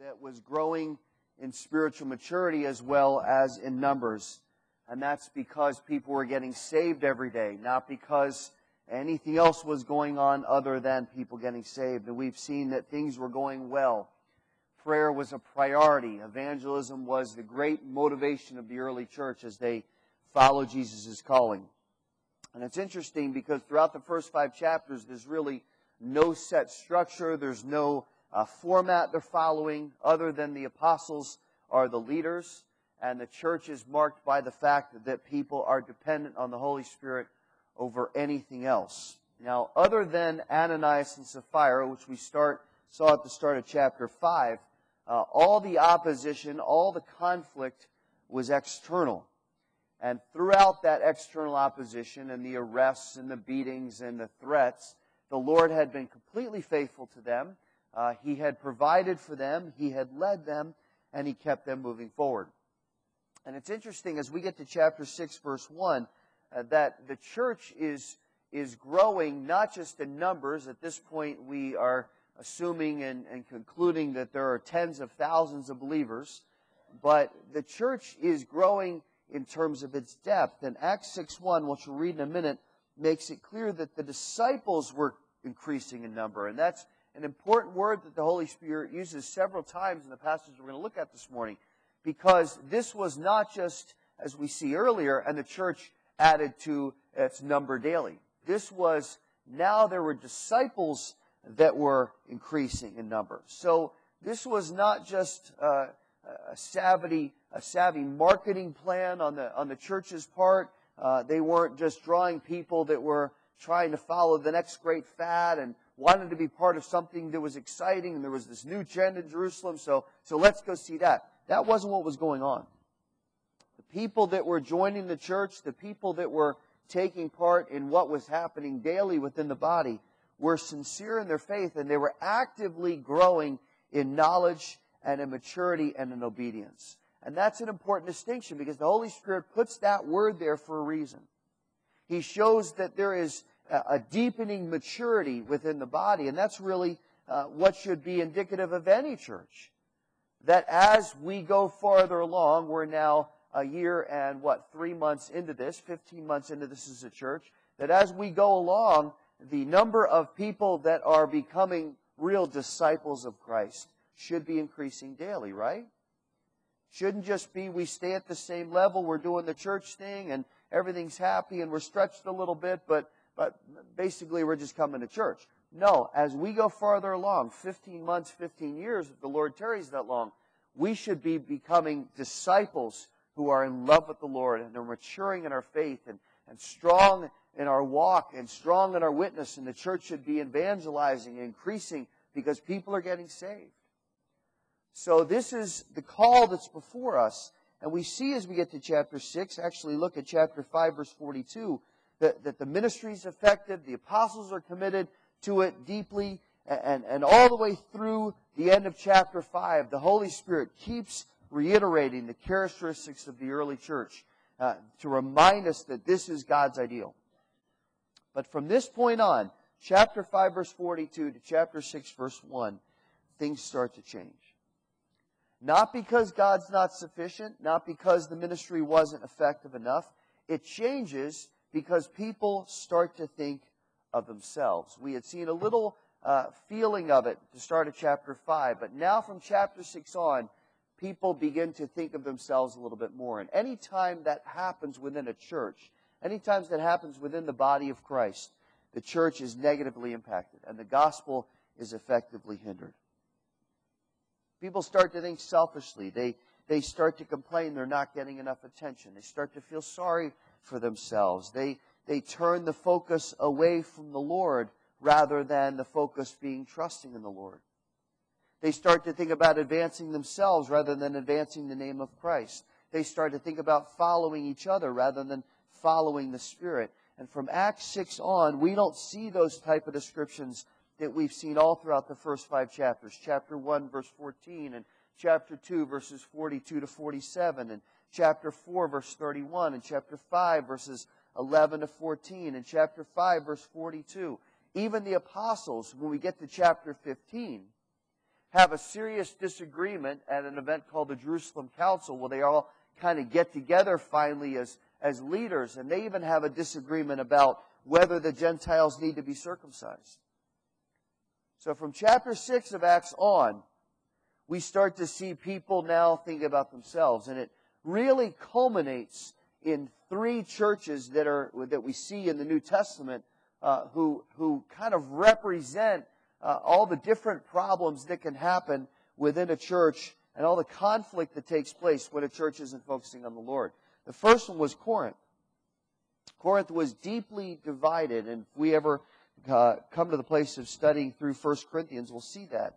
that was growing in spiritual maturity as well as in numbers. And that's because people were getting saved every day, not because anything else was going on other than people getting saved. And we've seen that things were going well. Prayer was a priority. Evangelism was the great motivation of the early church as they followed Jesus' calling. And it's interesting because throughout the first five chapters, there's really no set structure. There's no uh, format they're following other than the apostles are the leaders. And the church is marked by the fact that people are dependent on the Holy Spirit over anything else. Now, other than Ananias and Sapphira, which we start, saw at the start of chapter 5, uh, all the opposition, all the conflict was external. And throughout that external opposition and the arrests and the beatings and the threats, the Lord had been completely faithful to them. Uh, he had provided for them, He had led them, and He kept them moving forward. And it's interesting as we get to chapter 6, verse 1, uh, that the church is, is growing not just in numbers. At this point, we are assuming and, and concluding that there are tens of thousands of believers, but the church is growing in terms of its depth. And Acts 6 1, which we'll read in a minute, makes it clear that the disciples were increasing in number. And that's an important word that the Holy Spirit uses several times in the passage we're going to look at this morning, because this was not just, as we see earlier, and the church added to its number daily. This was now there were disciples that were increasing in number. So this was not just uh, a savvy a savvy marketing plan on the on the church's part. Uh, they weren't just drawing people that were trying to follow the next great fad and wanted to be part of something that was exciting. And there was this new trend in Jerusalem, so so let's go see that. That wasn't what was going on. The people that were joining the church, the people that were taking part in what was happening daily within the body, were sincere in their faith and they were actively growing in knowledge and in maturity and in obedience. And that's an important distinction because the Holy Spirit puts that word there for a reason. He shows that there is a deepening maturity within the body, and that's really uh, what should be indicative of any church. That as we go farther along, we're now a year and what, three months into this, 15 months into this as a church, that as we go along, the number of people that are becoming real disciples of Christ should be increasing daily, right? Shouldn't just be we stay at the same level, we're doing the church thing and everything's happy and we're stretched a little bit, but, but basically we're just coming to church. No, as we go farther along, 15 months, 15 years, if the Lord tarries that long, we should be becoming disciples who are in love with the Lord and are maturing in our faith and, and strong in our walk and strong in our witness. And the church should be evangelizing and increasing because people are getting saved. So this is the call that's before us. And we see as we get to chapter 6, actually look at chapter 5, verse 42, that, that the ministry is effective, the apostles are committed to it deeply, and, and all the way through the end of chapter 5, the Holy Spirit keeps reiterating the characteristics of the early church uh, to remind us that this is God's ideal. But from this point on, chapter 5, verse 42 to chapter 6, verse 1, things start to change. Not because God's not sufficient, not because the ministry wasn't effective enough. It changes because people start to think of themselves. We had seen a little uh, feeling of it to start of chapter 5, but now from chapter 6 on, people begin to think of themselves a little bit more. And anytime that happens within a church, anytime that happens within the body of Christ, the church is negatively impacted and the gospel is effectively hindered. People start to think selfishly. They, they start to complain they're not getting enough attention. They start to feel sorry for themselves. They, they turn the focus away from the Lord rather than the focus being trusting in the Lord. They start to think about advancing themselves rather than advancing the name of Christ. They start to think about following each other rather than following the Spirit. And from Acts 6 on, we don't see those type of descriptions that we've seen all throughout the first five chapters. Chapter 1, verse 14, and chapter 2, verses 42 to 47, and chapter 4, verse 31, and chapter 5, verses 11 to 14, and chapter 5, verse 42. Even the apostles, when we get to chapter 15, have a serious disagreement at an event called the Jerusalem Council, where they all kind of get together finally as, as leaders, and they even have a disagreement about whether the Gentiles need to be circumcised. So from chapter 6 of Acts on, we start to see people now think about themselves, and it really culminates in three churches that are that we see in the New Testament uh, who who kind of represent uh, all the different problems that can happen within a church and all the conflict that takes place when a church isn't focusing on the Lord. The first one was Corinth. Corinth was deeply divided, and if we ever uh, come to the place of studying through 1 Corinthians, we'll see that.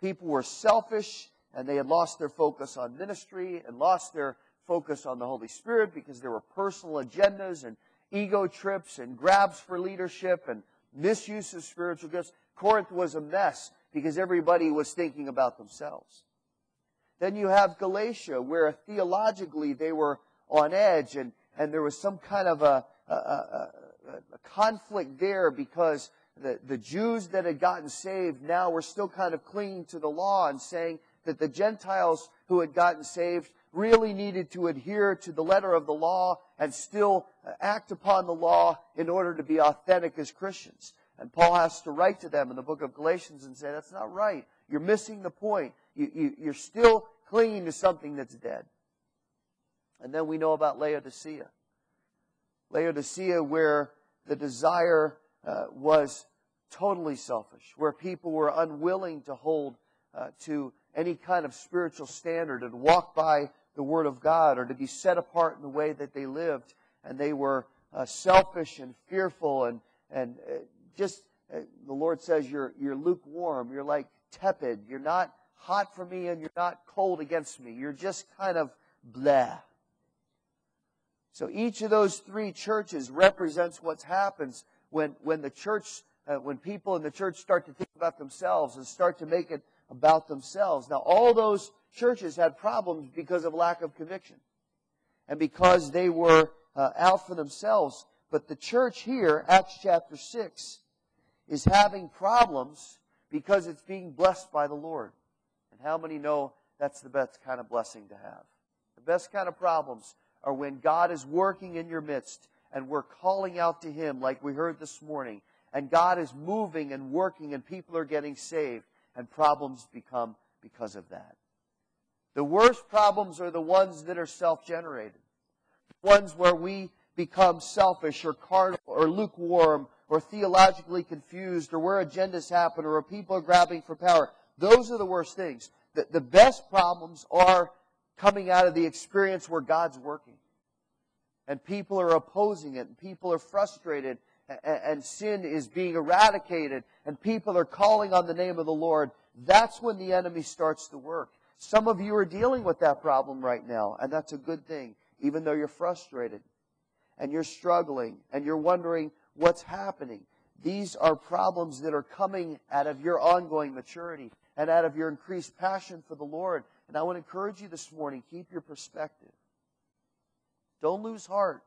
People were selfish, and they had lost their focus on ministry and lost their focus on the Holy Spirit because there were personal agendas and ego trips and grabs for leadership and misuse of spiritual gifts. Corinth was a mess because everybody was thinking about themselves. Then you have Galatia, where theologically they were on edge and, and there was some kind of a, a, a, a conflict there because the, the Jews that had gotten saved now were still kind of clinging to the law and saying that the Gentiles who had gotten saved really needed to adhere to the letter of the law and still act upon the law in order to be authentic as Christians. And Paul has to write to them in the book of Galatians and say, that's not right. You're missing the point. You, you, you're still clinging to something that's dead. And then we know about Laodicea. Laodicea, where the desire uh, was totally selfish, where people were unwilling to hold uh, to any kind of spiritual standard and walk by the Word of God or to be set apart in the way that they lived. And they were uh, selfish and fearful and, and uh, just, uh, the Lord says, you're, you're lukewarm. You're like tepid. You're not hot for me and you're not cold against me. You're just kind of blah. So each of those three churches represents what happens when, when the church, uh, when people in the church start to think about themselves and start to make it about themselves. Now, all those churches had problems because of lack of conviction and because they were uh, out for themselves. But the church here, Acts chapter 6, is having problems because it's being blessed by the Lord. And how many know that's the best kind of blessing to have? The best kind of problems are when God is working in your midst and we're calling out to Him like we heard this morning. And God is moving and working and people are getting saved and problems become because of that. The worst problems are the ones that are self-generated. Ones where we become selfish or carnal or lukewarm or theologically confused or where agendas happen or where people are grabbing for power. Those are the worst things. The, the best problems are coming out of the experience where God's working. And people are opposing it and people are frustrated and sin is being eradicated and people are calling on the name of the Lord, that's when the enemy starts to work. Some of you are dealing with that problem right now, and that's a good thing, even though you're frustrated and you're struggling and you're wondering what's happening. These are problems that are coming out of your ongoing maturity and out of your increased passion for the Lord. And I want to encourage you this morning keep your perspective. Don't lose heart.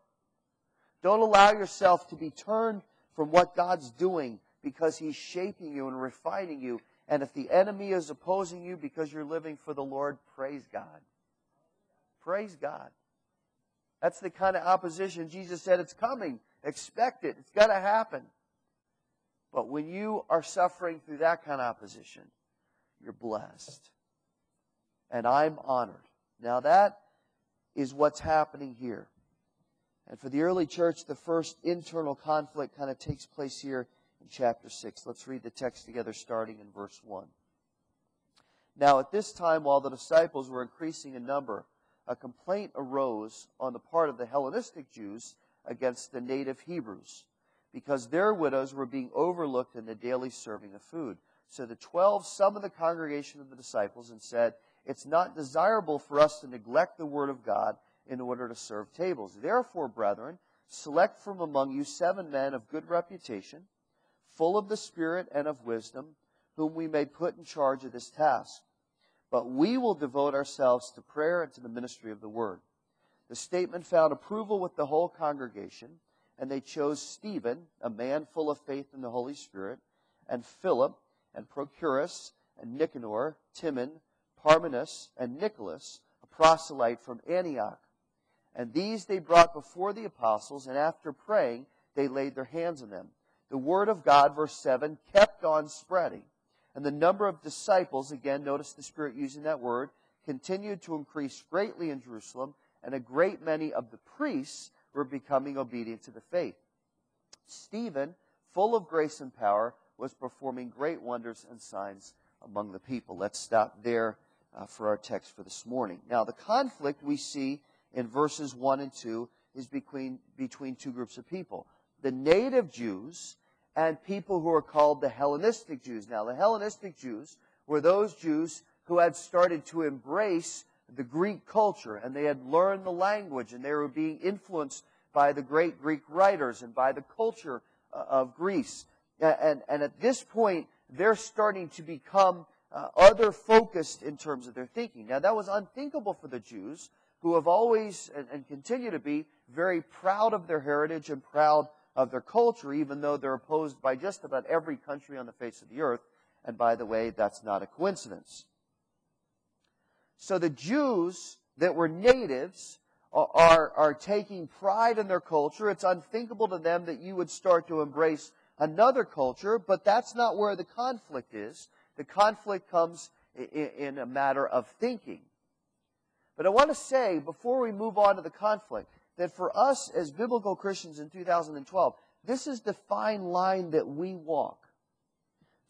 Don't allow yourself to be turned from what God's doing because He's shaping you and refining you. And if the enemy is opposing you because you're living for the Lord, praise God. Praise God. That's the kind of opposition Jesus said it's coming. Expect it. It's going to happen. But when you are suffering through that kind of opposition, you're blessed. And I'm honored. Now that is what's happening here. And for the early church, the first internal conflict kind of takes place here in chapter 6. Let's read the text together starting in verse 1. Now, at this time, while the disciples were increasing in number, a complaint arose on the part of the Hellenistic Jews against the native Hebrews, because their widows were being overlooked in the daily serving of food. So the twelve summoned the congregation of the disciples and said, It's not desirable for us to neglect the word of God in order to serve tables. Therefore, brethren, select from among you seven men of good reputation, full of the Spirit and of wisdom, whom we may put in charge of this task. But we will devote ourselves to prayer and to the ministry of the word. The statement found approval with the whole congregation, and they chose Stephen, a man full of faith in the Holy Spirit, and Philip, and Prochorus, and Nicanor, Timon, Parmenas, and Nicholas, a proselyte from Antioch. And these they brought before the apostles, and after praying, they laid their hands on them. The word of God, verse 7, kept on spreading. And the number of disciples, again, notice the Spirit using that word, continued to increase greatly in Jerusalem, and a great many of the priests were becoming obedient to the faith. Stephen, full of grace and power, was performing great wonders and signs among the people. Let's stop there uh, for our text for this morning. Now, the conflict we see in verses 1 and 2 is between, between two groups of people the native Jews and people who are called the Hellenistic Jews. Now, the Hellenistic Jews were those Jews who had started to embrace the Greek culture and they had learned the language and they were being influenced by the great Greek writers and by the culture uh, of Greece. And, and at this point, they're starting to become uh, other focused in terms of their thinking. Now, that was unthinkable for the Jews who have always and, and continue to be very proud of their heritage and proud of their culture, even though they're opposed by just about every country on the face of the earth. And by the way, that's not a coincidence. So the Jews that were natives are, are taking pride in their culture. It's unthinkable to them that you would start to embrace another culture, but that's not where the conflict is. The conflict comes in, in a matter of thinking. But I want to say, before we move on to the conflict, that for us as biblical Christians in 2012, this is the fine line that we walk.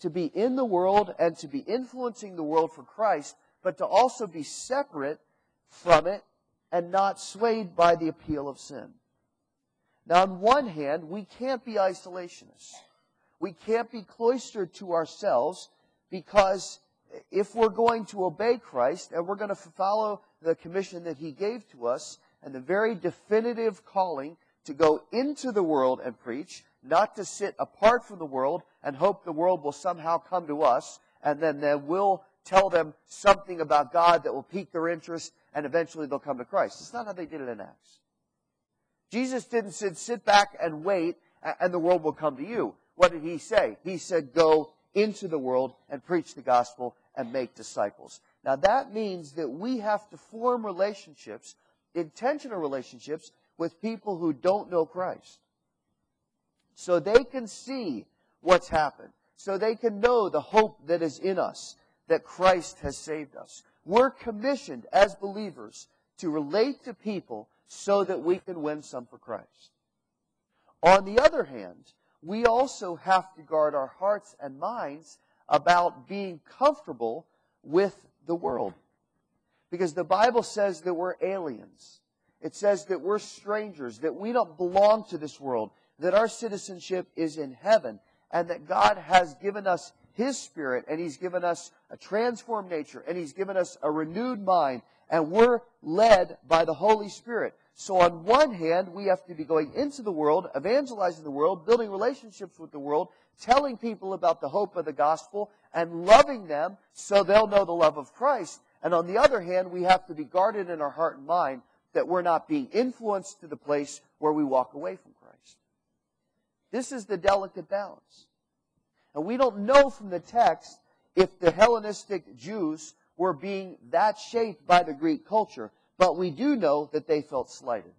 To be in the world and to be influencing the world for Christ, but to also be separate from it and not swayed by the appeal of sin. Now, on one hand, we can't be isolationists. We can't be cloistered to ourselves because if we're going to obey Christ and we're going to follow the commission that He gave to us and the very definitive calling to go into the world and preach, not to sit apart from the world and hope the world will somehow come to us and then, we'll tell them something about God that will pique their interest and eventually they'll come to Christ. It's not how they did it in Acts. Jesus didn't say, sit back and wait and the world will come to you. What did he say? He said, go into the world and preach the gospel and make disciples. Now that means that we have to form relationships, intentional relationships, with people who don't know Christ. So they can see what's happened. So they can know the hope that is in us, that Christ has saved us. We're commissioned as believers to relate to people so that we can win some for Christ. On the other hand, we also have to guard our hearts and minds about being comfortable with the world. Because the Bible says that we're aliens. It says that we're strangers, that we don't belong to this world, that our citizenship is in heaven, and that God has given us His Spirit, and He's given us a transformed nature, and He's given us a renewed mind, and we're led by the Holy Spirit. So on one hand, we have to be going into the world, evangelizing the world, building relationships with the world, telling people about the hope of the gospel, and loving them so they'll know the love of Christ. And on the other hand, we have to be guarded in our heart and mind that we're not being influenced to the place where we walk away from Christ. This is the delicate balance. And we don't know from the text if the Hellenistic Jews were being that shaped by the Greek culture, but we do know that they felt slighted.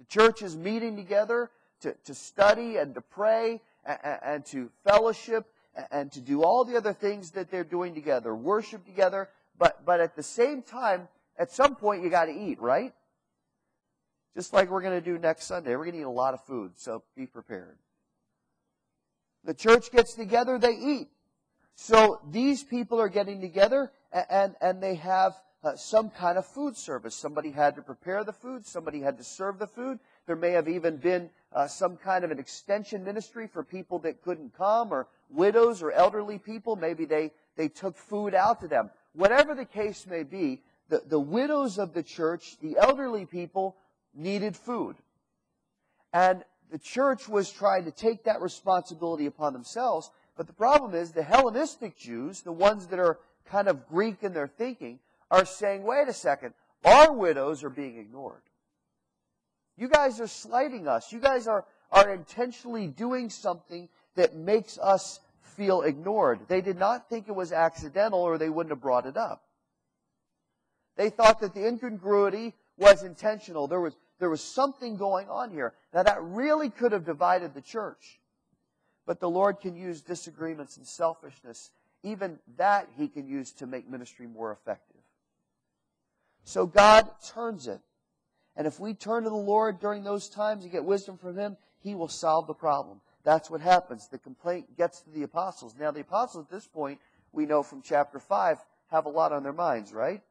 The church is meeting together to, to study and to pray and, and to fellowship and to do all the other things that they're doing together, worship together, but, but at the same time, at some point you got to eat, right? Just like we're going to do next Sunday. We're going to eat a lot of food, so be prepared. The church gets together, they eat. So these people are getting together and, and they have uh, some kind of food service. Somebody had to prepare the food, somebody had to serve the food. There may have even been uh, some kind of an extension ministry for people that couldn't come or widows or elderly people. Maybe they, they took food out to them. Whatever the case may be, the, the widows of the church, the elderly people, needed food. And the church was trying to take that responsibility upon themselves. But the problem is the Hellenistic Jews, the ones that are kind of Greek in their thinking, are saying, wait a second, our widows are being ignored. You guys are slighting us. You guys are, are intentionally doing something that makes us feel ignored. They did not think it was accidental or they wouldn't have brought it up. They thought that the incongruity was intentional. There was, there was something going on here. Now that really could have divided the church. But the Lord can use disagreements and selfishness. Even that He can use to make ministry more effective. So God turns it. And if we turn to the Lord during those times and get wisdom from Him, He will solve the problem. That's what happens. The complaint gets to the apostles. Now, the apostles at this point, we know from chapter 5, have a lot on their minds, right?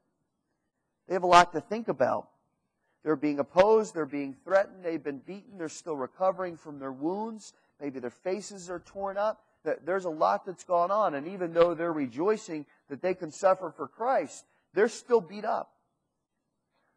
They have a lot to think about. They're being opposed, they're being threatened, they've been beaten, they're still recovering from their wounds, maybe their faces are torn up. There's a lot that's gone on, and even though they're rejoicing that they can suffer for Christ, they're still beat up.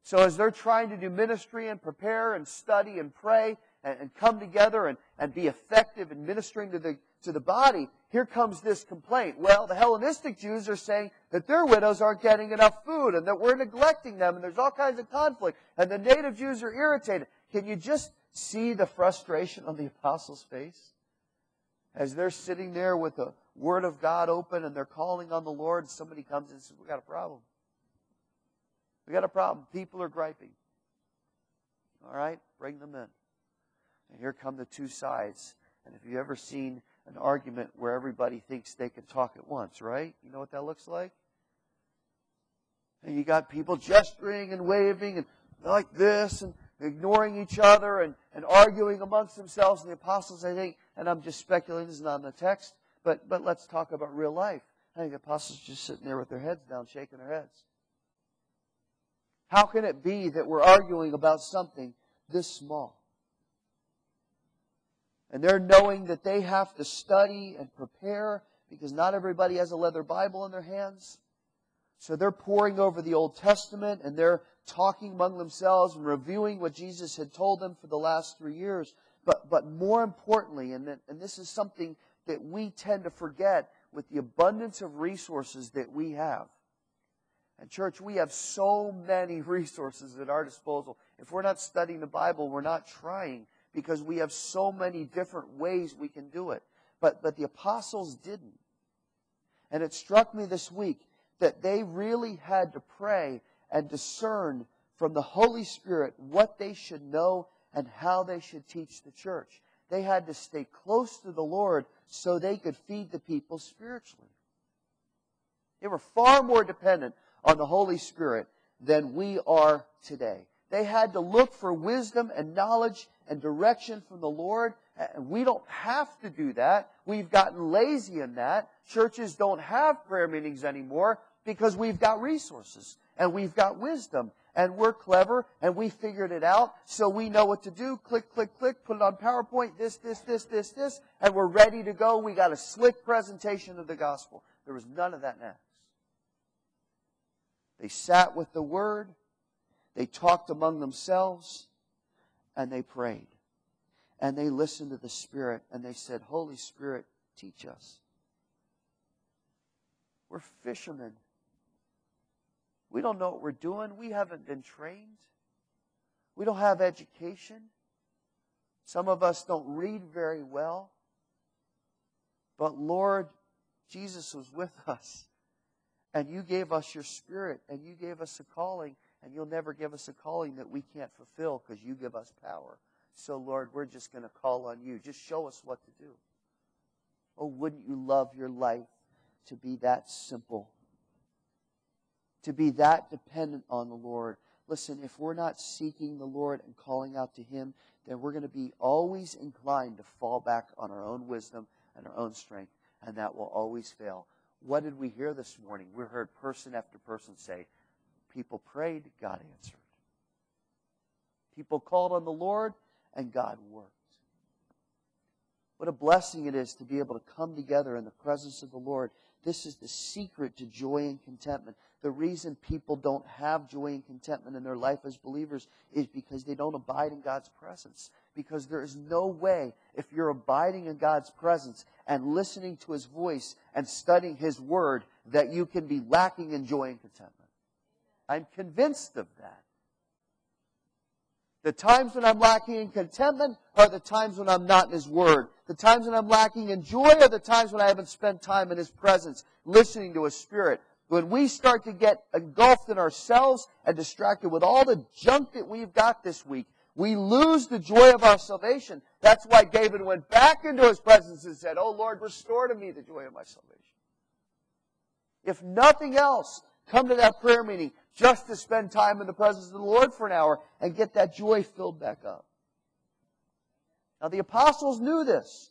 So as they're trying to do ministry and prepare and study and pray and, and come together and, and be effective in ministering to the, to the body, here comes this complaint. Well, the Hellenistic Jews are saying that their widows aren't getting enough food and that we're neglecting them and there's all kinds of conflict and the native Jews are irritated. Can you just see the frustration on the apostles' face? As they're sitting there with the Word of God open and they're calling on the Lord, and somebody comes and says, we got a problem. We got a problem. People are griping. All right, bring them in. And here come the two sides. And if you've ever seen an argument where everybody thinks they can talk at once, right? You know what that looks like? And you got people gesturing and waving and like this and ignoring each other and, and arguing amongst themselves. And the apostles, I think, and I'm just speculating, this is not in the text, but, but let's talk about real life. I think the apostles just sitting there with their heads down, shaking their heads. How can it be that we're arguing about something this small? And they're knowing that they have to study and prepare because not everybody has a leather Bible in their hands. So they're poring over the Old Testament and they're talking among themselves and reviewing what Jesus had told them for the last three years. But, but more importantly, and, and this is something that we tend to forget with the abundance of resources that we have, and church, we have so many resources at our disposal. If we're not studying the Bible, we're not trying because we have so many different ways we can do it. But, but the apostles didn't. And it struck me this week that they really had to pray and discern from the Holy Spirit what they should know and how they should teach the church. They had to stay close to the Lord so they could feed the people spiritually. They were far more dependent on the Holy Spirit than we are today. They had to look for wisdom and knowledge and direction from the Lord. And we don't have to do that. We've gotten lazy in that. Churches don't have prayer meetings anymore because we've got resources and we've got wisdom and we're clever and we figured it out. So we know what to do. Click, click, click, put it on PowerPoint, this, this, this, this, this, and we're ready to go. We got a slick presentation of the gospel. There was none of that now. They sat with the Word, they talked among themselves, and they prayed. And they listened to the Spirit, and they said, Holy Spirit, teach us. We're fishermen. We don't know what we're doing. We haven't been trained. We don't have education. Some of us don't read very well. But Lord, Jesus was with us. And you gave us your spirit, and you gave us a calling, and you'll never give us a calling that we can't fulfill because you give us power. So, Lord, we're just going to call on you. Just show us what to do. Oh, wouldn't you love your life to be that simple? To be that dependent on the Lord. Listen, if we're not seeking the Lord and calling out to Him, then we're going to be always inclined to fall back on our own wisdom and our own strength, and that will always fail. What did we hear this morning? We heard person after person say, People prayed, God answered. People called on the Lord, and God worked. What a blessing it is to be able to come together in the presence of the Lord. This is the secret to joy and contentment. The reason people don't have joy and contentment in their life as believers is because they don't abide in God's presence. Because there is no way, if you're abiding in God's presence and listening to His voice and studying His Word, that you can be lacking in joy and contentment. I'm convinced of that. The times when I'm lacking in contentment are the times when I'm not in His Word. The times when I'm lacking in joy are the times when I haven't spent time in His presence, listening to His Spirit. When we start to get engulfed in ourselves and distracted with all the junk that we've got this week, we lose the joy of our salvation. That's why David went back into his presence and said, Oh Lord, restore to me the joy of my salvation. If nothing else, come to that prayer meeting just to spend time in the presence of the Lord for an hour and get that joy filled back up. Now the apostles knew this.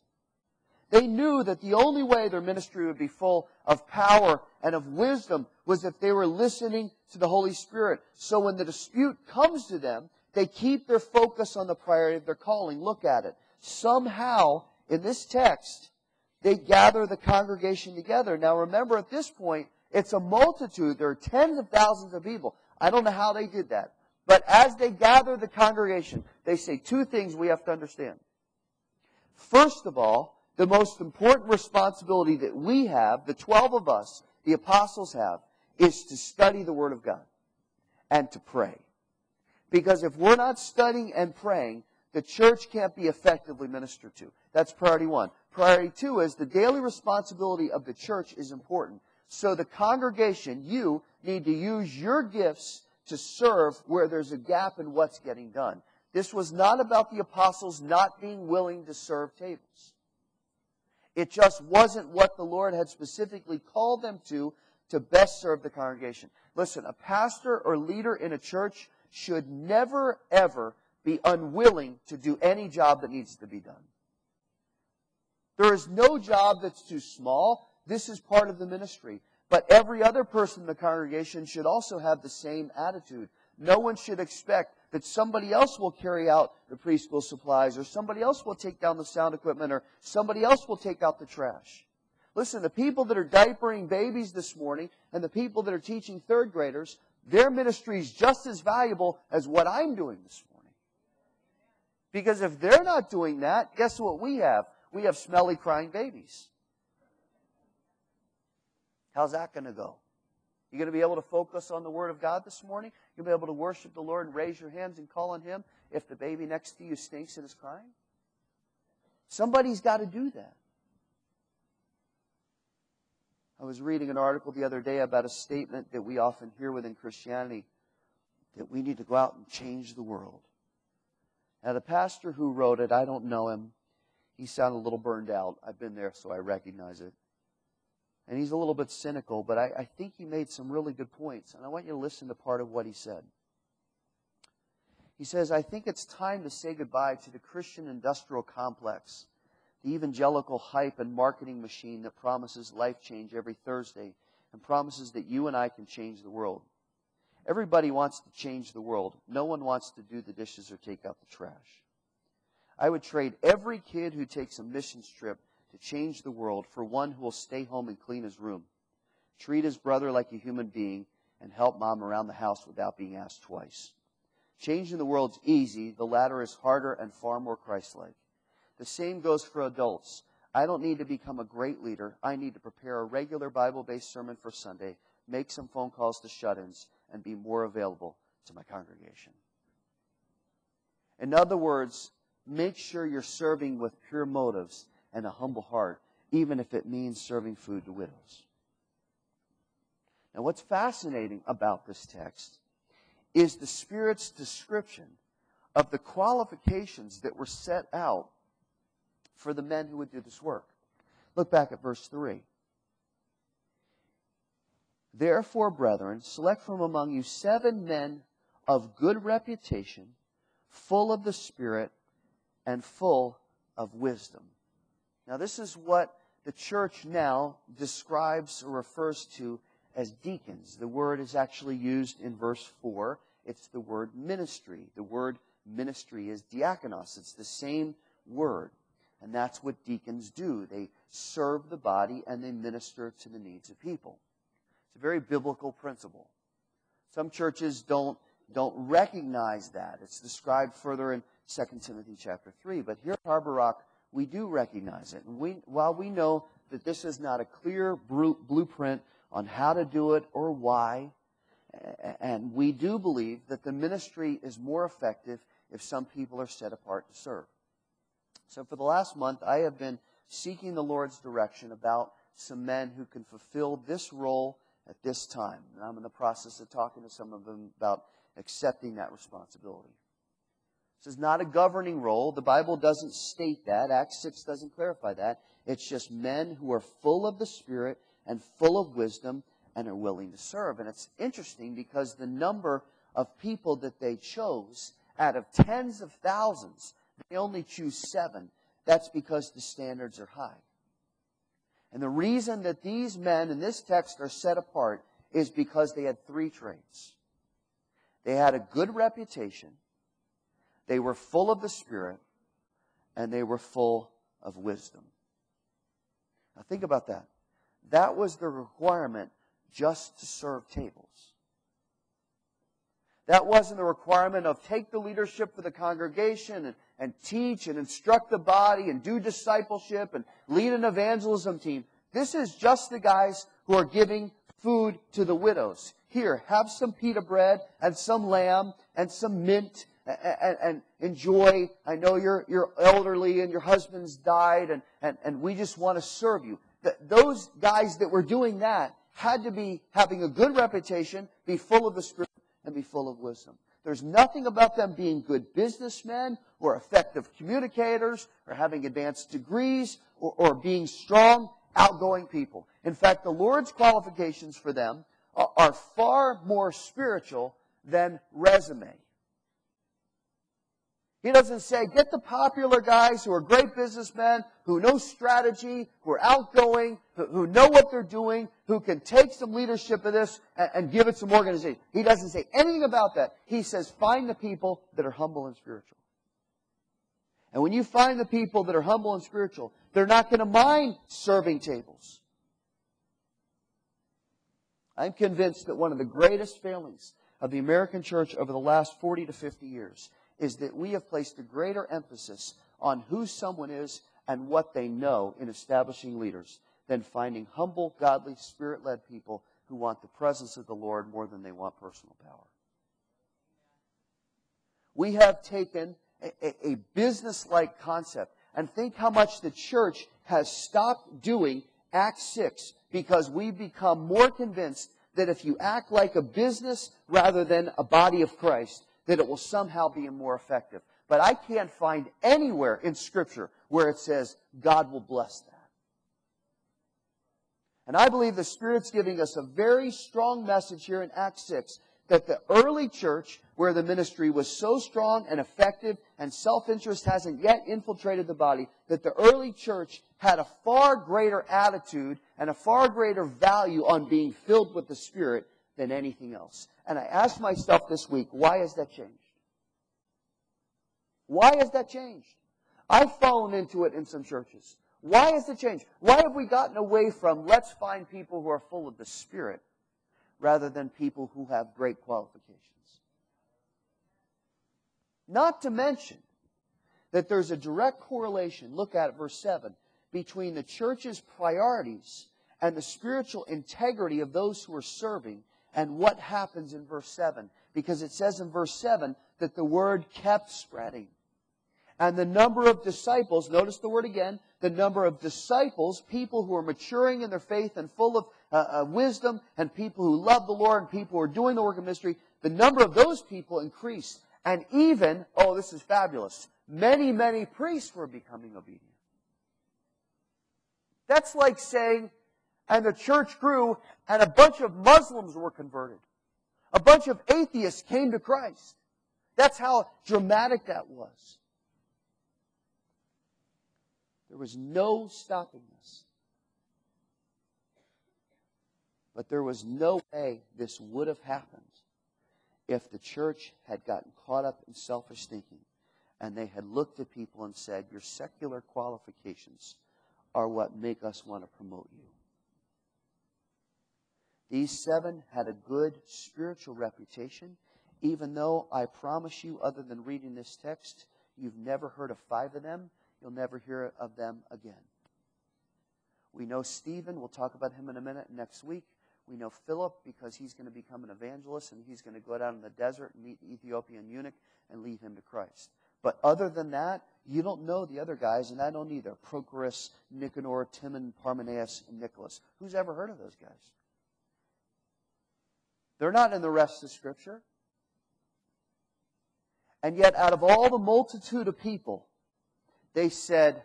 They knew that the only way their ministry would be full of power and of wisdom was if they were listening to the Holy Spirit. So when the dispute comes to them, they keep their focus on the priority of their calling. Look at it. Somehow, in this text, they gather the congregation together. Now remember, at this point, it's a multitude. There are tens of thousands of people. I don't know how they did that. But as they gather the congregation, they say two things we have to understand. First of all, the most important responsibility that we have, the 12 of us, the apostles have, is to study the Word of God and to pray. Because if we're not studying and praying, the church can't be effectively ministered to. That's priority one. Priority two is the daily responsibility of the church is important. So the congregation, you, need to use your gifts to serve where there's a gap in what's getting done. This was not about the apostles not being willing to serve tables. It just wasn't what the Lord had specifically called them to to best serve the congregation. Listen, a pastor or leader in a church should never, ever be unwilling to do any job that needs to be done. There is no job that's too small. This is part of the ministry. But every other person in the congregation should also have the same attitude. No one should expect that somebody else will carry out the preschool supplies, or somebody else will take down the sound equipment, or somebody else will take out the trash. Listen, the people that are diapering babies this morning and the people that are teaching third graders, their ministry is just as valuable as what I'm doing this morning. Because if they're not doing that, guess what we have? We have smelly crying babies. How's that going to go? You going to be able to focus on the Word of God this morning? You'll be able to worship the Lord and raise your hands and call on Him if the baby next to you stinks and is crying? Somebody's got to do that. I was reading an article the other day about a statement that we often hear within Christianity that we need to go out and change the world. Now, the pastor who wrote it, I don't know him. He sounded a little burned out. I've been there, so I recognize it. And he's a little bit cynical, but I, I think he made some really good points. And I want you to listen to part of what he said. He says, I think it's time to say goodbye to the Christian industrial complex, the evangelical hype and marketing machine that promises life change every Thursday and promises that you and I can change the world. Everybody wants to change the world. No one wants to do the dishes or take out the trash. I would trade every kid who takes a missions trip to change the world for one who will stay home and clean his room, treat his brother like a human being, and help mom around the house without being asked twice. Changing the world's easy, the latter is harder and far more Christ like. The same goes for adults. I don't need to become a great leader. I need to prepare a regular Bible based sermon for Sunday, make some phone calls to shut ins, and be more available to my congregation. In other words, make sure you're serving with pure motives and a humble heart, even if it means serving food to widows. Now, what's fascinating about this text is the Spirit's description of the qualifications that were set out for the men who would do this work. Look back at verse 3. Therefore, brethren, select from among you seven men of good reputation, full of the Spirit, and full of wisdom. Now, this is what the church now describes or refers to as deacons. The word is actually used in verse 4. It's the word ministry. The word ministry is diakonos. It's the same word. And that's what deacons do. They serve the body and they minister to the needs of people. It's a very biblical principle. Some churches don't, don't recognize that. It's described further in 2 Timothy chapter 3. But here at Harbor Rock, we do recognize it. And we, while we know that this is not a clear blueprint on how to do it or why, and we do believe that the ministry is more effective if some people are set apart to serve. So for the last month, I have been seeking the Lord's direction about some men who can fulfill this role at this time. And I'm in the process of talking to some of them about accepting that responsibility. This is not a governing role. The Bible doesn't state that. Acts 6 doesn't clarify that. It's just men who are full of the Spirit and full of wisdom and are willing to serve. And it's interesting because the number of people that they chose out of tens of thousands, they only choose seven. That's because the standards are high. And the reason that these men in this text are set apart is because they had three traits. They had a good reputation, they were full of the Spirit, and they were full of wisdom. Now think about that. That was the requirement just to serve tables. That wasn't the requirement of take the leadership for the congregation and, and teach and instruct the body and do discipleship and lead an evangelism team. This is just the guys who are giving food to the widows. Here, have some pita bread and some lamb and some mint and, and, enjoy. I know you're, you're elderly and your husband's died and, and, and we just want to serve you. those guys that were doing that had to be having a good reputation, be full of the Spirit, and be full of wisdom. There's nothing about them being good businessmen or effective communicators or having advanced degrees or, or being strong, outgoing people. In fact, the Lord's qualifications for them are, are far more spiritual than resume. He doesn't say, get the popular guys who are great businessmen, who know strategy, who are outgoing, who, know what they're doing, who can take some leadership of this and, and give it some organization. He doesn't say anything about that. He says, find the people that are humble and spiritual. And when you find the people that are humble and spiritual, they're not going to mind serving tables. I'm convinced that one of the greatest failings of the American church over the last 40 to 50 years is that we have placed a greater emphasis on who someone is and what they know in establishing leaders than finding humble, godly, spirit led people who want the presence of the Lord more than they want personal power. We have taken a, a, business like concept and think how much the church has stopped doing Acts 6 because we've become more convinced that if you act like a business rather than a body of Christ, that it will somehow be more effective. But I can't find anywhere in Scripture where it says God will bless that. And I believe the Spirit's giving us a very strong message here in Acts 6 that the early church, where the ministry was so strong and effective and self-interest hasn't yet infiltrated the body, that the early church had a far greater attitude and a far greater value on being filled with the Spirit than anything else. And I asked myself this week, why has that changed? Why has that changed? I've fallen into it in some churches. Why has it changed? Why have we gotten away from let's find people who are full of the Spirit rather than people who have great qualifications? Not to mention that there's a direct correlation, look at it, verse 7, between the church's priorities and the spiritual integrity of those who are serving and what happens in verse 7. Because it says in verse 7 that the word kept spreading. And the number of disciples, notice the word again, the number of disciples, people who are maturing in their faith and full of uh, uh, wisdom, and people who love the Lord, and people who are doing the work of mystery, the number of those people increased. And even, oh, this is fabulous, many, many priests were becoming obedient. That's like saying and the church grew, and a bunch of Muslims were converted. A bunch of atheists came to Christ. That's how dramatic that was. There was no stopping this. But there was no way this would have happened if the church had gotten caught up in selfish thinking and they had looked at people and said, Your secular qualifications are what make us want to promote you. These seven had a good spiritual reputation, even though I promise you, other than reading this text, you've never heard of five of them. You'll never hear of them again. We know Stephen, we'll talk about him in a minute next week. We know Philip because he's going to become an evangelist and he's going to go down in the desert and meet the Ethiopian eunuch and lead him to Christ. But other than that, you don't know the other guys, and I don't either. Prochorus, Nicanor, Timon, Parmenas, and Nicholas. Who's ever heard of those guys? They're not in the rest of Scripture. And yet, out of all the multitude of people, they said,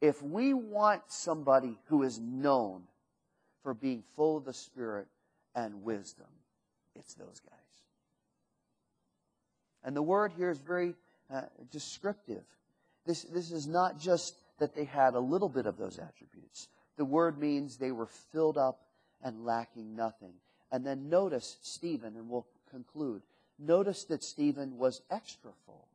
if we want somebody who is known for being full of the Spirit and wisdom, it's those guys. And the word here is very uh, descriptive. This, this is not just that they had a little bit of those attributes. The word means they were filled up and lacking nothing. And then notice Stephen, and we'll conclude. Notice that Stephen was extra full.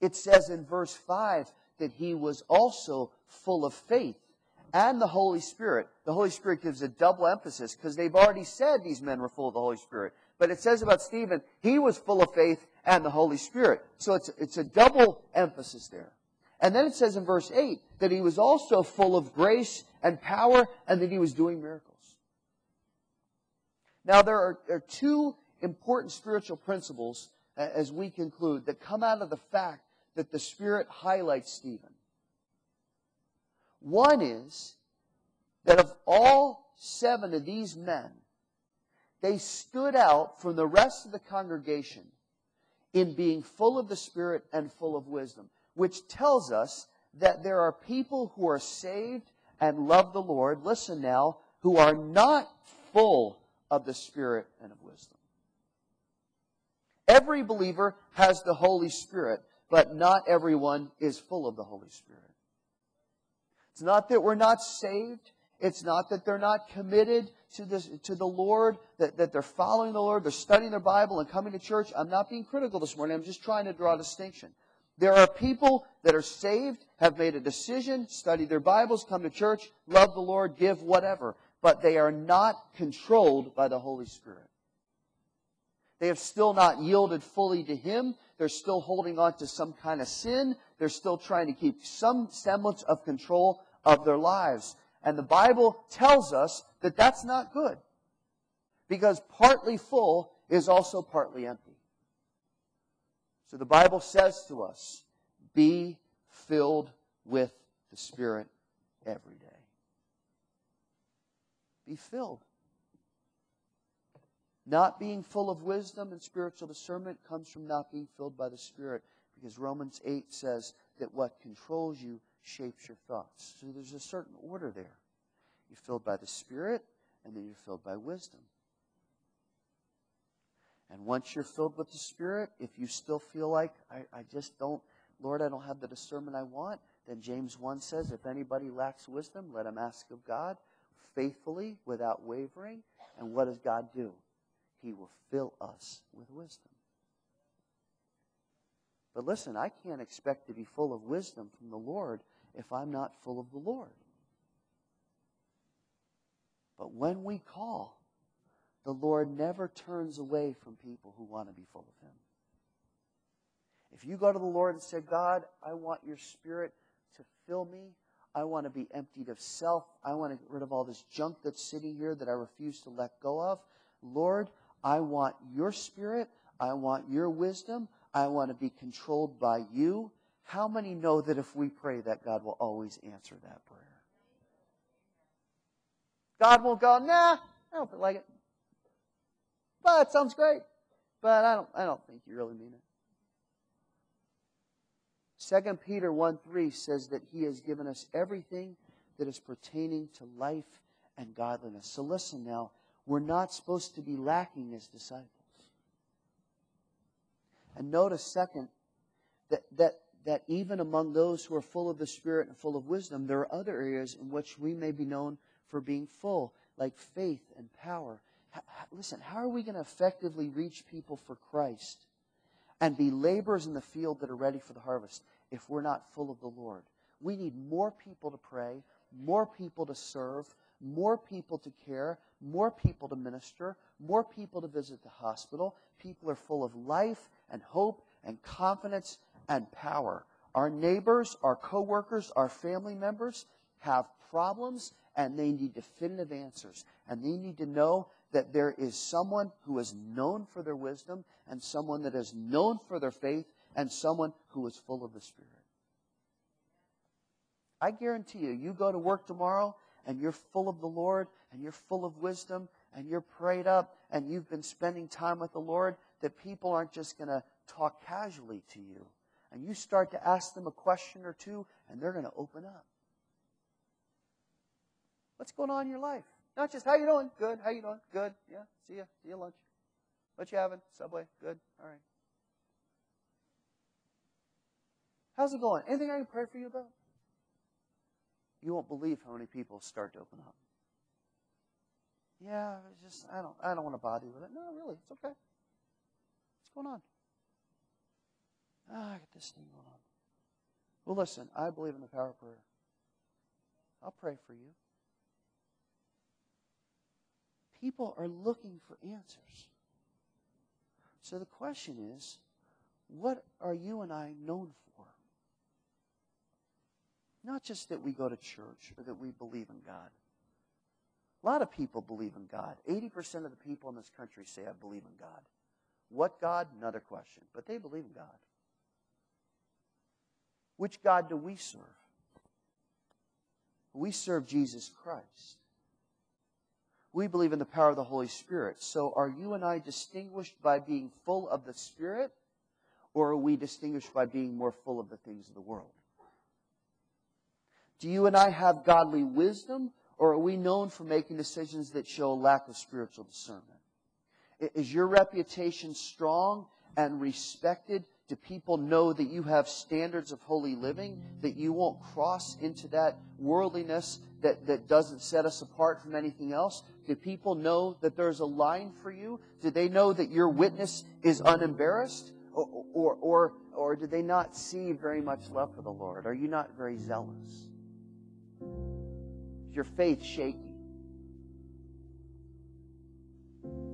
It says in verse 5 that he was also full of faith and the Holy Spirit. The Holy Spirit gives a double emphasis because they've already said these men were full of the Holy Spirit. But it says about Stephen, he was full of faith and the Holy Spirit. So it's, it's a double emphasis there. And then it says in verse 8 that he was also full of grace and power and that he was doing miracles. Now, there are, are two important spiritual principles as we conclude that come out of the fact that the Spirit highlights Stephen. One is that of all seven of these men, they stood out from the rest of the congregation in being full of the Spirit and full of wisdom, which tells us that there are people who are saved and love the Lord, listen now, who are not full of the Spirit and of wisdom. Every believer has the Holy Spirit, but not everyone is full of the Holy Spirit. It's not that we're not saved. It's not that they're not committed to, this, to the Lord, that, that they're following the Lord, they're studying their Bible and coming to church. I'm not being critical this morning. I'm just trying to draw a distinction. There are people that are saved, have made a decision, study their Bibles, come to church, love the Lord, give whatever, but they are not controlled by the Holy Spirit. They have still not yielded fully to Him. They're still holding on to some kind of sin. They're still trying to keep some semblance of control of their lives. And the Bible tells us that that's not good. Because partly full is also partly empty. So the Bible says to us, be filled with the Spirit every day. Be filled. Not being full of wisdom and spiritual discernment comes from not being filled by the Spirit, because Romans 8 says that what controls you shapes your thoughts. So there's a certain order there. You're filled by the Spirit, and then you're filled by wisdom. And once you're filled with the Spirit, if you still feel like, I, I just don't, Lord, I don't have the discernment I want, then James 1 says, if anybody lacks wisdom, let him ask of God faithfully, without wavering. And what does God do? He will fill us with wisdom. But listen, I can't expect to be full of wisdom from the Lord if I'm not full of the Lord. But when we call, the Lord never turns away from people who want to be full of Him. If you go to the Lord and say, God, I want your Spirit to fill me. I want to be emptied of self. I want to get rid of all this junk that's sitting here that I refuse to let go of. Lord, I want your Spirit. I want your wisdom. I want to be controlled by you. How many know that if we pray that God will always answer that prayer? God won't go, nah, I don't feel like it. But it sounds great. But I don't, I don't think you really mean it. 2 Peter 1 3 says that he has given us everything that is pertaining to life and godliness. So listen now, we're not supposed to be lacking as disciples. And notice, second, that, that, that even among those who are full of the Spirit and full of wisdom, there are other areas in which we may be known for being full, like faith and power. H- listen, how are we going to effectively reach people for Christ and be laborers in the field that are ready for the harvest if we're not full of the Lord? We need more people to pray, more people to serve, more people to care, more people to minister, more people to visit the hospital. People are full of life and hope and confidence and power. Our neighbors, our coworkers, our family members have problems and they need definitive answers. And they need to know that there is someone who is known for their wisdom and someone that is known for their faith and someone who is full of the Spirit. I guarantee you, you go to work tomorrow and you're full of the Lord and you're full of wisdom and you're prayed up and you've been spending time with the Lord, that people aren't just going to talk casually to you. And you start to ask them a question or two and they're going to open up. What's going on in your life? Not just how you doing? Good. How you doing? Good. Yeah. See ya. See you lunch. What you having? Subway. Good. All right. How's it going? Anything I can pray for you about? You won't believe how many people start to open up. Yeah, just I don't I don't want to bother you with it. No, really, it's okay. What's going on? Ah, I got this thing going on. Well, listen, I believe in the power of prayer. I'll pray for you. People are looking for answers. So the question is, what are you and I known for? Not just that we go to church or that we believe in God. A lot of people believe in God. 80% of the people in this country say, I believe in God. What God? Another question. But they believe in God. Which God do we serve? We serve Jesus Christ. We believe in the power of the Holy Spirit. So are you and I distinguished by being full of the Spirit, or are we distinguished by being more full of the things of the world? Do you and I have godly wisdom, or are we known for making decisions that show a lack of spiritual discernment? Is your reputation strong and respected? Do people know that you have standards of holy living, that you won't cross into that worldliness that, that doesn't set us apart from anything else? Do people know that there's a line for you? Do they know that your witness is unembarrassed? Or, or, or, or do they not see very much love for the Lord? Are you not very zealous? Is your faith shaky?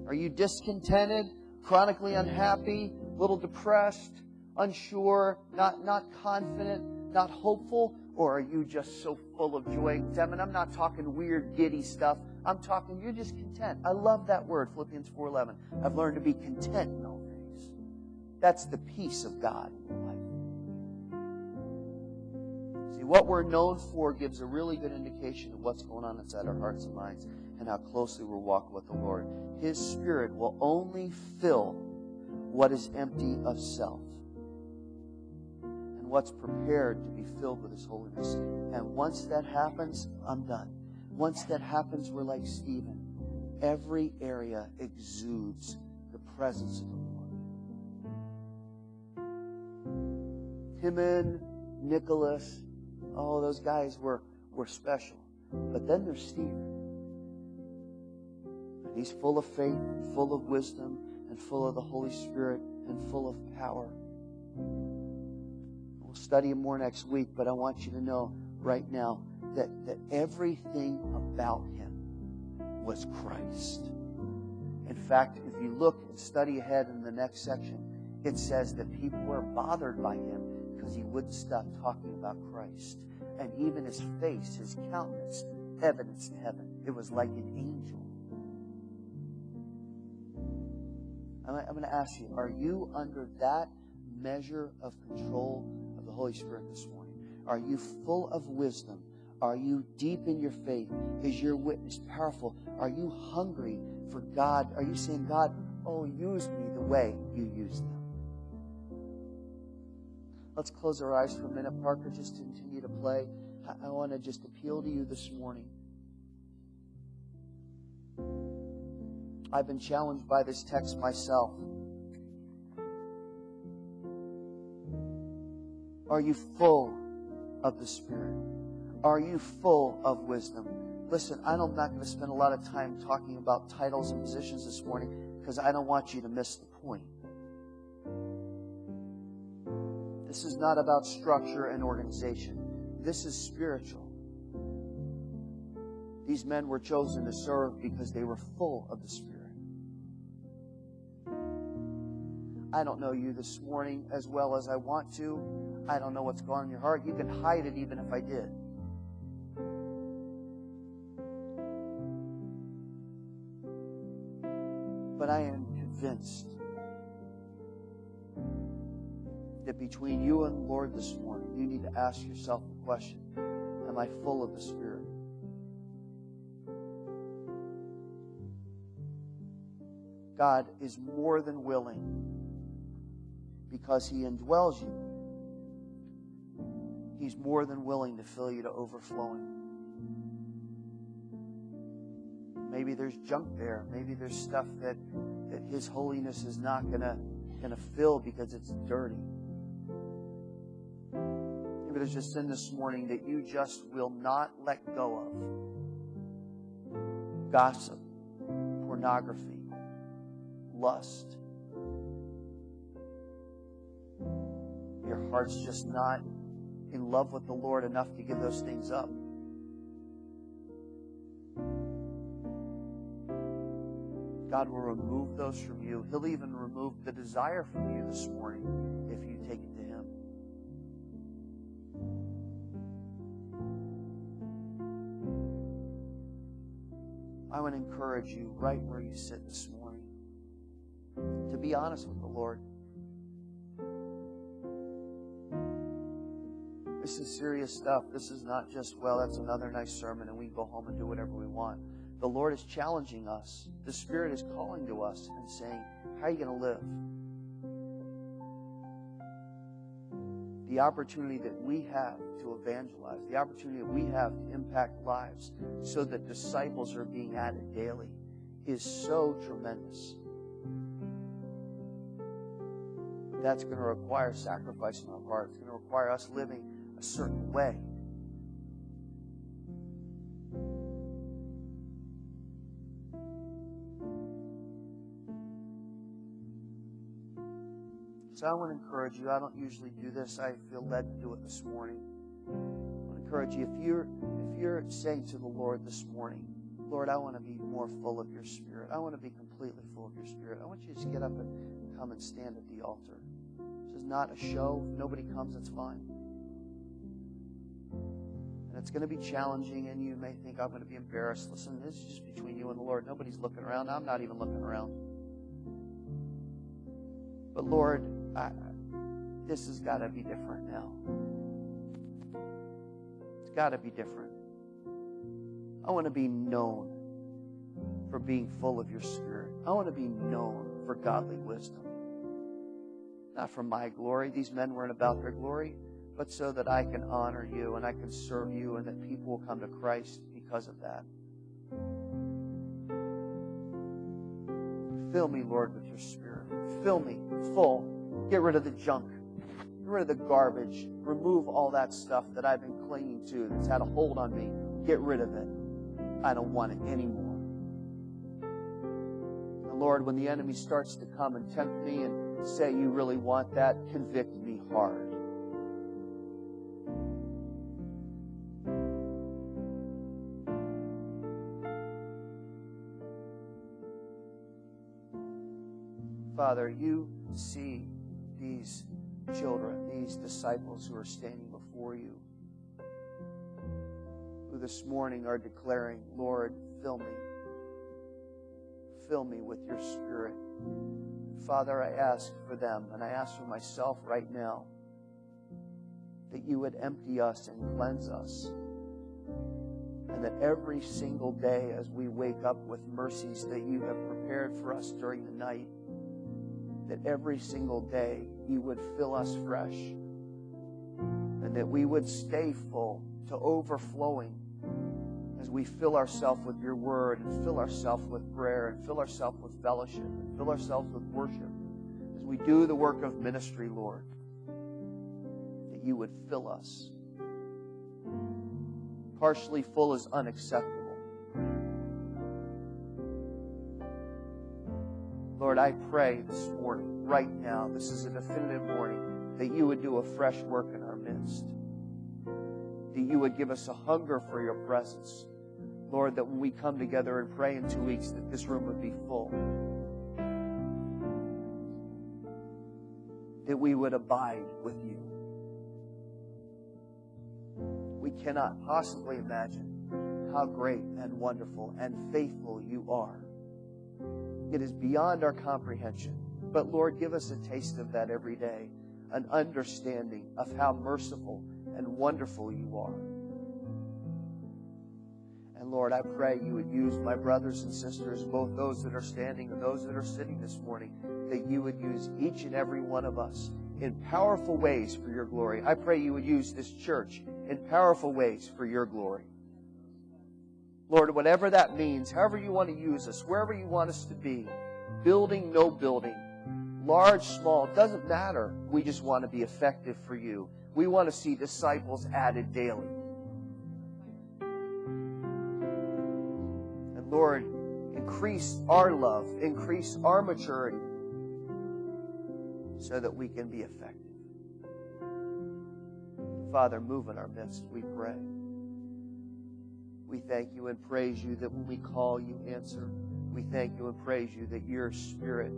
Are you discontented, chronically unhappy, a little depressed, unsure, not, not confident, not hopeful? Or are you just so full of joy? Devin, I'm not talking weird, giddy stuff. I'm talking you're just content. I love that word, Philippians 4.11. I've learned to be content in all things. That's the peace of God in life See what we're known for gives a really good indication of what's going on inside our hearts and minds and how closely we're walking with the Lord. His Spirit will only fill what is empty of self and what's prepared to be filled with His holiness. And once that happens, I'm done. Once that happens, we're like Stephen. Every area exudes the presence of the Lord. Timon, Nicholas, Oh, those guys were, were special. But then there's Stephen. And he's full of faith, full of wisdom, and full of the Holy Spirit, and full of power. Study more next week, but I want you to know right now that, that everything about him was Christ. In fact, if you look and study ahead in the next section, it says that people were bothered by him because he wouldn't stop talking about Christ and even his face, his countenance, evidenced heaven. It was like an angel. I'm going to ask you, are you under that measure of control Holy Spirit this morning? Are you full of wisdom? Are you deep in your faith? Is your witness powerful? Are you hungry for God? Are you saying, God, oh, use me the way you use them? Let's close our eyes for a minute, Parker, just continue to play. I, I want to just appeal to you this morning. I've been challenged by this text myself. Are you full of the Spirit? Are you full of wisdom? Listen, I'm not going to spend a lot of time talking about titles and positions this morning because I don't want you to miss the point. This is not about structure and organization. This is spiritual. These men were chosen to serve because they were full of the Spirit. I don't know you this morning as well as I want to. I don't know what's going on in your heart. You can hide it even if I did. But I am convinced that between you and the Lord this morning, you need to ask yourself a question Am I full of the Spirit? God is more than willing because He indwells you. He's more than willing to fill you to overflowing. Maybe there's junk there. Maybe there's stuff that, that His holiness is not gonna gonna fill because it's dirty. Maybe there's a sin this morning that you just will not let go of. Gossip, pornography, lust. Heart's just not in love with the Lord enough to give those things up. God will remove those from you. He'll even remove the desire from you this morning if you take it to Him. I want to encourage you right where you sit this morning to be honest with the Lord. This is serious stuff. This is not just, well, that's another nice sermon and we go home and do whatever we want. The Lord is challenging us. The Spirit is calling to us and saying, How are you going to live? The opportunity that we have to evangelize, the opportunity that we have to impact lives so that disciples are being added daily is so tremendous. That's going to require sacrifice in our heart. It's going to require us living a certain way. So I want to encourage you. I don't usually do this. I feel led to do it this morning. I want to encourage you. If you're if you're saying to the Lord this morning, Lord, I want to be more full of your spirit. I want to be completely full of your spirit. I want you to just get up and come and stand at the altar. This is not a show. If nobody comes, it's fine. It's going to be challenging, and you may think I'm going to be embarrassed. Listen, this is just between you and the Lord. Nobody's looking around. I'm not even looking around. But Lord, I, this has got to be different now. It's got to be different. I want to be known for being full of your spirit. I want to be known for godly wisdom. Not for my glory. These men weren't about their glory, but so that I can honor you and I can serve you and that people will come to Christ because of that. Fill me, Lord, with your spirit. Fill me full. Get rid of the junk. Get rid of the garbage. Remove all that stuff that I've been clinging to that's had a hold on me. Get rid of it. I don't want it anymore. And Lord, when the enemy starts to come and tempt me and say, You really want that, convict me hard. Father, you see these children, these disciples who are standing before you, who this morning are declaring, Lord, fill me. Fill me with your spirit. Father, I ask for them, and I ask for myself right now, that you would empty us and cleanse us. And that every single day as we wake up with mercies that you have prepared for us during the night, that every single day you would fill us fresh and that we would stay full to overflowing as we fill ourselves with your word and fill ourselves with prayer and fill ourselves with fellowship and fill ourselves with worship as we do the work of ministry, Lord, that you would fill us. Partially full is unacceptable. Lord, I pray this morning, right now, this is a definitive morning, that you would do a fresh work in our midst. That you would give us a hunger for your presence. Lord, that when we come together and pray in two weeks, that this room would be full. That we would abide with you. We cannot possibly imagine how great and wonderful and faithful you are. It is beyond our comprehension. But Lord, give us a taste of that every day, an understanding of how merciful and wonderful you are. And Lord, I pray you would use my brothers and sisters, both those that are standing and those that are sitting this morning, that you would use each and every one of us in powerful ways for your glory. I pray you would use this church in powerful ways for your glory. Lord, whatever that means, however you want to use us, wherever you want us to be, building, no building, large, small, doesn't matter. We just want to be effective for you. We want to see disciples added daily. And Lord, increase our love, increase our maturity so that we can be effective. Father, move in our midst, we pray. We thank you and praise you that when we call, you answer. We thank you and praise you that your Spirit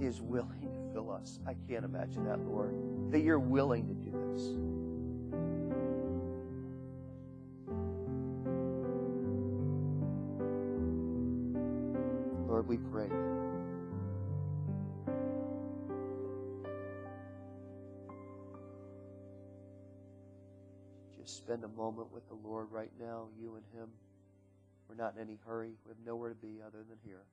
is willing to fill us. I can't imagine that, Lord, that you're willing to do this. Lord, we pray. Spend a moment with the Lord right now, you and Him. We're not in any hurry. We have nowhere to be other than here.